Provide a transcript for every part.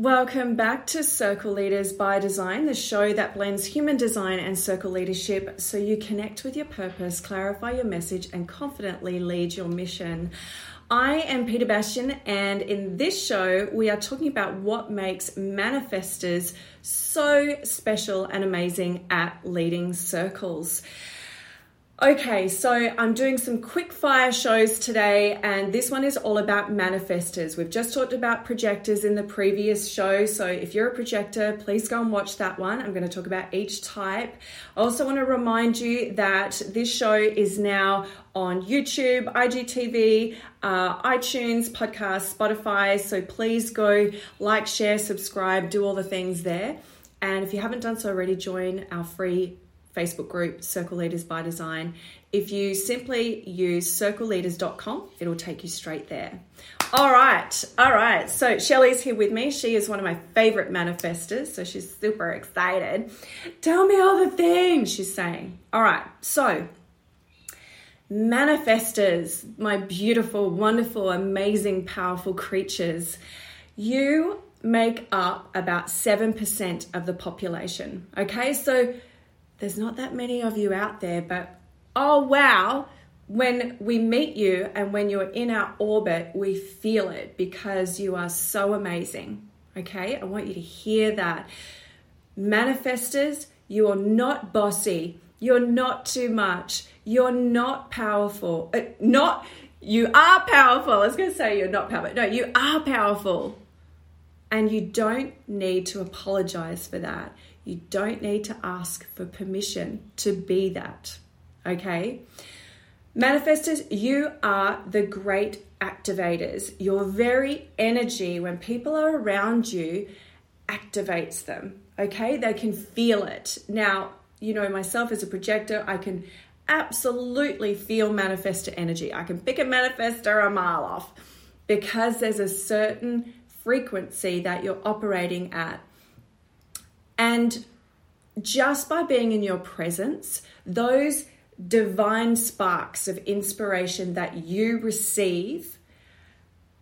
Welcome back to Circle Leaders by Design, the show that blends human design and circle leadership so you connect with your purpose, clarify your message, and confidently lead your mission. I am Peter Bastian, and in this show, we are talking about what makes manifestors so special and amazing at leading circles. Okay, so I'm doing some quick fire shows today, and this one is all about manifestors. We've just talked about projectors in the previous show, so if you're a projector, please go and watch that one. I'm going to talk about each type. I also want to remind you that this show is now on YouTube, IGTV, uh, iTunes, podcast, Spotify, so please go like, share, subscribe, do all the things there. And if you haven't done so already, join our free Facebook group, Circle Leaders by Design. If you simply use circleleaders.com, it'll take you straight there. All right, all right. So Shelly's here with me. She is one of my favorite manifestors, so she's super excited. Tell me all the things she's saying. All right, so manifestors, my beautiful, wonderful, amazing, powerful creatures, you make up about 7% of the population. Okay, so there's not that many of you out there, but oh wow, when we meet you and when you're in our orbit, we feel it because you are so amazing. Okay, I want you to hear that. Manifestors, you're not bossy, you're not too much, you're not powerful. Uh, not you are powerful. I was going to say you're not powerful. No, you are powerful. And you don't need to apologize for that. You don't need to ask for permission to be that. Okay? Manifestors, you are the great activators. Your very energy, when people are around you, activates them. Okay? They can feel it. Now, you know, myself as a projector, I can absolutely feel manifestor energy. I can pick a manifestor a mile off because there's a certain frequency that you're operating at. And just by being in your presence, those divine sparks of inspiration that you receive,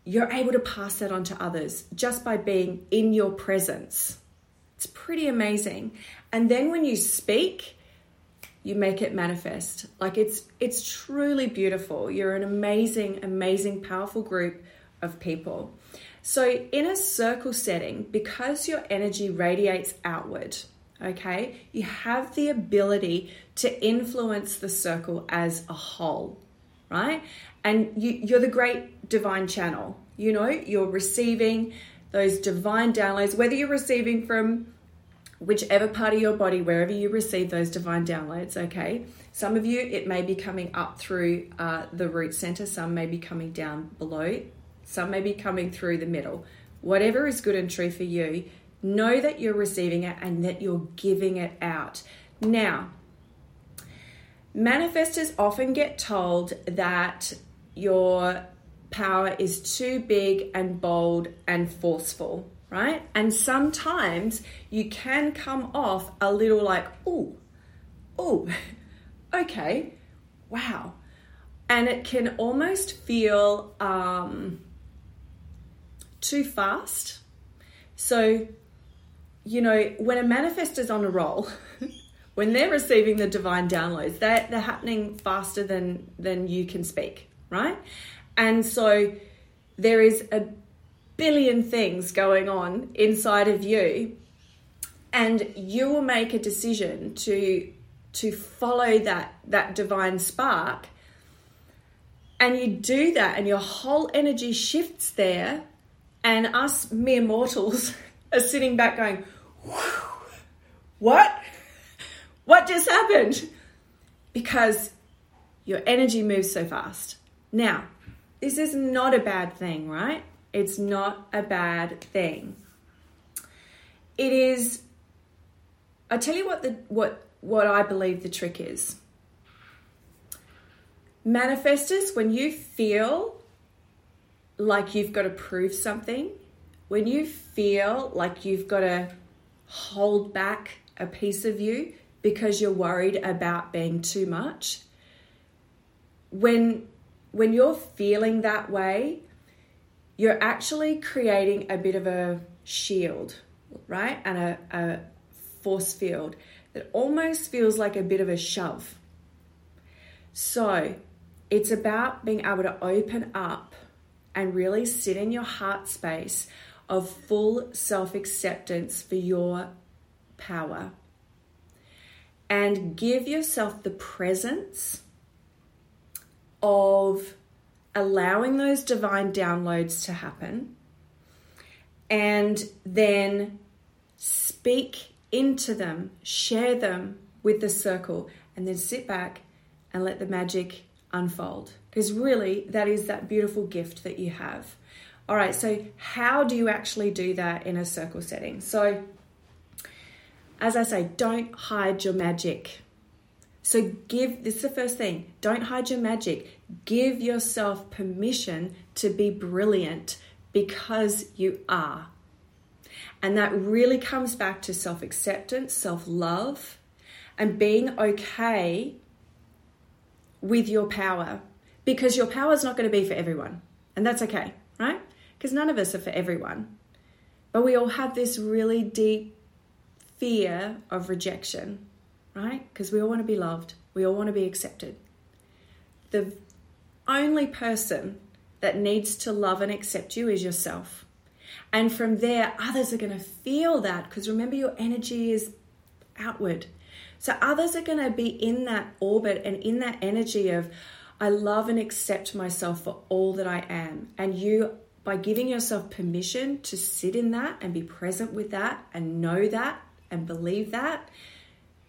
you're able to pass that on to others just by being in your presence. It's pretty amazing. And then when you speak, you make it manifest. Like it's it's truly beautiful. You're an amazing, amazing, powerful group of people. So, in a circle setting, because your energy radiates outward, okay, you have the ability to influence the circle as a whole, right? And you, you're the great divine channel. You know, you're receiving those divine downloads, whether you're receiving from whichever part of your body, wherever you receive those divine downloads, okay? Some of you, it may be coming up through uh, the root center, some may be coming down below some may be coming through the middle. Whatever is good and true for you, know that you're receiving it and that you're giving it out. Now, manifestors often get told that your power is too big and bold and forceful, right? And sometimes you can come off a little like, oh, oh, okay, wow. And it can almost feel um, too fast. So, you know, when a manifestor's on a roll, when they're receiving the divine downloads, they're, they're happening faster than, than you can speak, right? And so there is a billion things going on inside of you, and you will make a decision to to follow that that divine spark and you do that and your whole energy shifts there and us mere mortals are sitting back going, What? What just happened? Because your energy moves so fast. Now, this is not a bad thing, right? It's not a bad thing. It is I tell you what the what what I believe the trick is. Manifestors, when you feel like you've got to prove something, when you feel like you've got to hold back a piece of you because you're worried about being too much, when when you're feeling that way, you're actually creating a bit of a shield, right? And a, a force field that almost feels like a bit of a shove. So it's about being able to open up and really sit in your heart space of full self acceptance for your power and give yourself the presence of allowing those divine downloads to happen and then speak into them, share them with the circle, and then sit back and let the magic unfold. Because really, that is that beautiful gift that you have. All right, so how do you actually do that in a circle setting? So, as I say, don't hide your magic. So, give this is the first thing don't hide your magic. Give yourself permission to be brilliant because you are. And that really comes back to self acceptance, self love, and being okay with your power because your power is not going to be for everyone. And that's okay, right? Because none of us are for everyone. But we all have this really deep fear of rejection, right? Because we all want to be loved, we all want to be accepted. The only person that needs to love and accept you is yourself. And from there, others are going to feel that because remember, your energy is outward. So others are going to be in that orbit and in that energy of, I love and accept myself for all that I am. And you, by giving yourself permission to sit in that and be present with that and know that and believe that,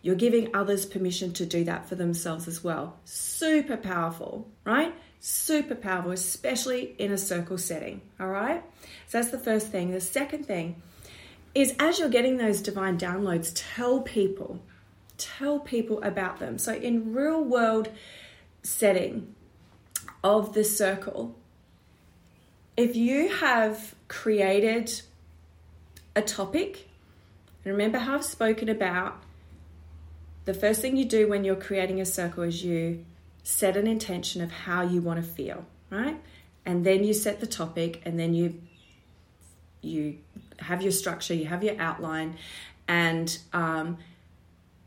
you're giving others permission to do that for themselves as well. Super powerful, right? Super powerful, especially in a circle setting, all right? So that's the first thing. The second thing is as you're getting those divine downloads, tell people tell people about them. So, in real world setting of the circle, if you have created a topic, and remember how I've spoken about the first thing you do when you're creating a circle is you set an intention of how you want to feel, right? And then you set the topic, and then you you have your structure, you have your outline, and um,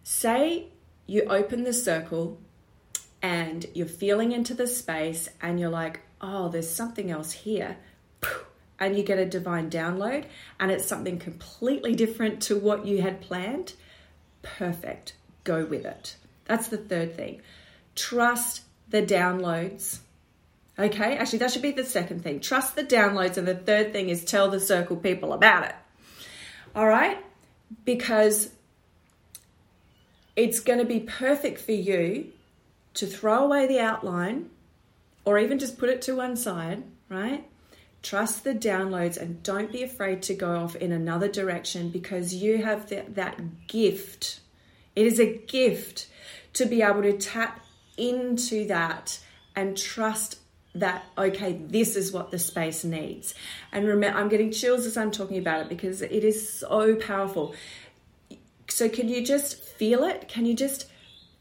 Say you open the circle and you're feeling into the space and you're like, oh, there's something else here. And you get a divine download and it's something completely different to what you had planned. Perfect. Go with it. That's the third thing. Trust the downloads. Okay, actually, that should be the second thing. Trust the downloads. And the third thing is tell the circle people about it. All right? Because it's going to be perfect for you to throw away the outline or even just put it to one side, right? Trust the downloads and don't be afraid to go off in another direction because you have that, that gift. It is a gift to be able to tap into that and trust that okay this is what the space needs and remember i'm getting chills as i'm talking about it because it is so powerful so, can you just feel it? Can you just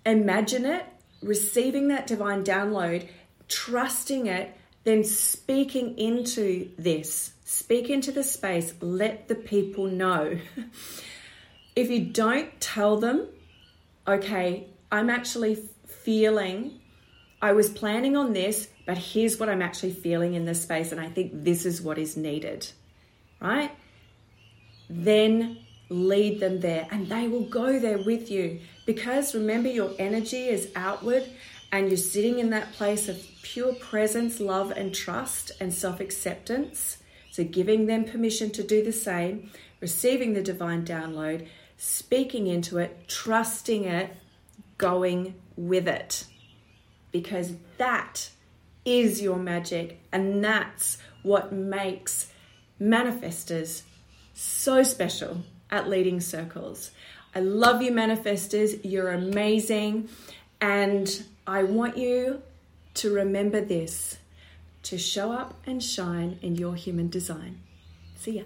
imagine it? Receiving that divine download, trusting it, then speaking into this. Speak into the space, let the people know. if you don't tell them, okay, I'm actually feeling, I was planning on this, but here's what I'm actually feeling in this space, and I think this is what is needed, right? Then lead them there and they will go there with you because remember your energy is outward and you're sitting in that place of pure presence, love, and trust and self acceptance. So, giving them permission to do the same, receiving the divine download, speaking into it, trusting it, going with it. Because that is your magic, and that's what makes manifestors so special at leading circles. I love you, manifestors. You're amazing. And I want you to remember this to show up and shine in your human design. See ya.